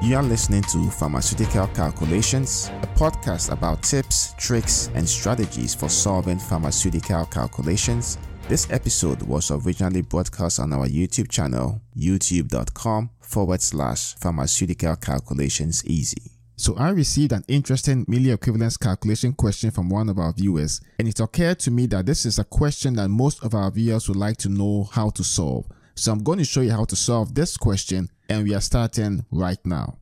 You are listening to Pharmaceutical Calculations, a podcast about tips, tricks, and strategies for solving pharmaceutical calculations. This episode was originally broadcast on our YouTube channel, youtube.com forward slash pharmaceutical calculations easy. So I received an interesting milli equivalents calculation question from one of our viewers, and it occurred to me that this is a question that most of our viewers would like to know how to solve. So I'm going to show you how to solve this question and we are starting right now.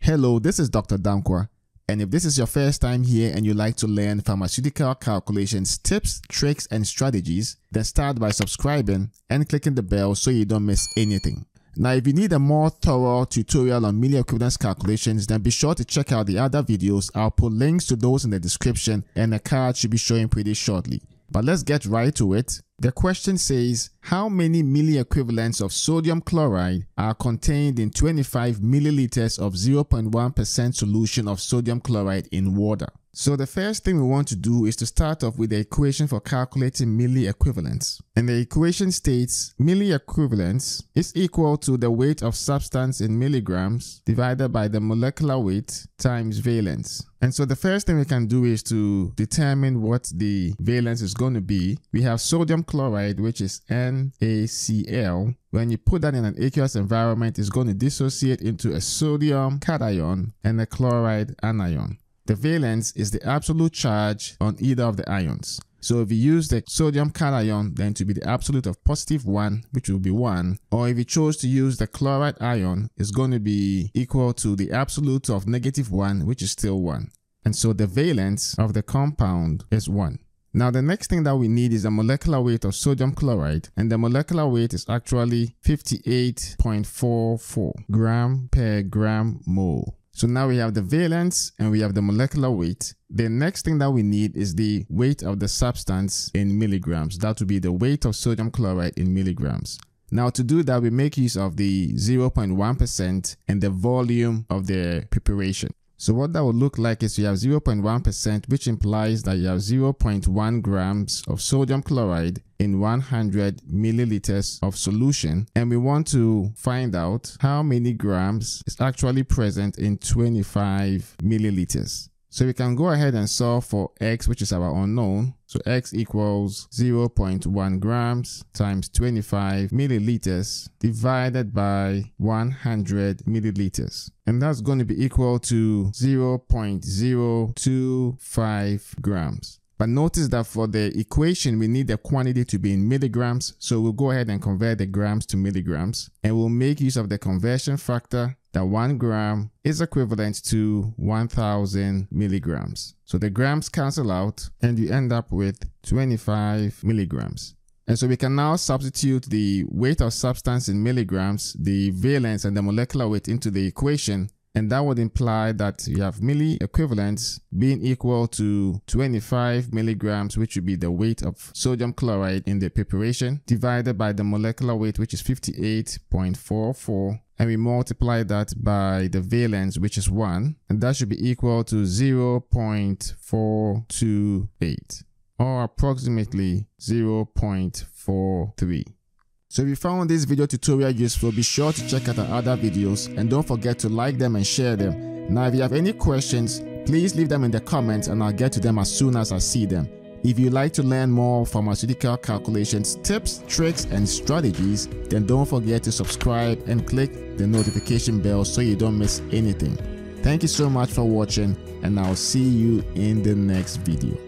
Hello, this is Dr. Dankwa. And if this is your first time here and you like to learn pharmaceutical calculations, tips, tricks, and strategies, then start by subscribing and clicking the bell so you don't miss anything. Now, if you need a more thorough tutorial on milli equivalents calculations, then be sure to check out the other videos. I'll put links to those in the description and a card should be showing pretty shortly. But let's get right to it. The question says, how many milli equivalents of sodium chloride are contained in 25 milliliters of 0.1% solution of sodium chloride in water? So the first thing we want to do is to start off with the equation for calculating milli equivalents. And the equation states milli equivalents is equal to the weight of substance in milligrams divided by the molecular weight times valence. And so the first thing we can do is to determine what the valence is going to be. We have sodium chloride, which is NaCl. When you put that in an aqueous environment, it's going to dissociate into a sodium cation and a chloride anion. The valence is the absolute charge on either of the ions. So if you use the sodium cation, then to be the absolute of positive 1, which will be 1, or if you chose to use the chloride ion, it's going to be equal to the absolute of negative 1, which is still 1. And so the valence of the compound is 1. Now the next thing that we need is the molecular weight of sodium chloride and the molecular weight is actually 58.44 gram per gram mole. So now we have the valence and we have the molecular weight. The next thing that we need is the weight of the substance in milligrams. That would be the weight of sodium chloride in milligrams. Now to do that, we make use of the 0.1% and the volume of the preparation. So what that would look like is you have 0.1%, which implies that you have 0.1 grams of sodium chloride in 100 milliliters of solution. And we want to find out how many grams is actually present in 25 milliliters. So we can go ahead and solve for x, which is our unknown. So x equals 0.1 grams times 25 milliliters divided by 100 milliliters. And that's going to be equal to 0.025 grams. But notice that for the equation, we need the quantity to be in milligrams. So we'll go ahead and convert the grams to milligrams. And we'll make use of the conversion factor that one gram is equivalent to 1000 milligrams. So the grams cancel out and you end up with 25 milligrams. And so we can now substitute the weight of substance in milligrams, the valence and the molecular weight into the equation. And that would imply that you have milli equivalents being equal to 25 milligrams, which would be the weight of sodium chloride in the preparation, divided by the molecular weight, which is 58.44 and we multiply that by the valence, which is 1, and that should be equal to 0.428, or approximately 0.43. So if you found this video tutorial useful, be sure to check out our other videos and don't forget to like them and share them. Now if you have any questions, please leave them in the comments and I'll get to them as soon as I see them. If you'd like to learn more pharmaceutical calculations, tips, tricks, and strategies, then don't forget to subscribe and click the notification bell so you don't miss anything. Thank you so much for watching, and I'll see you in the next video.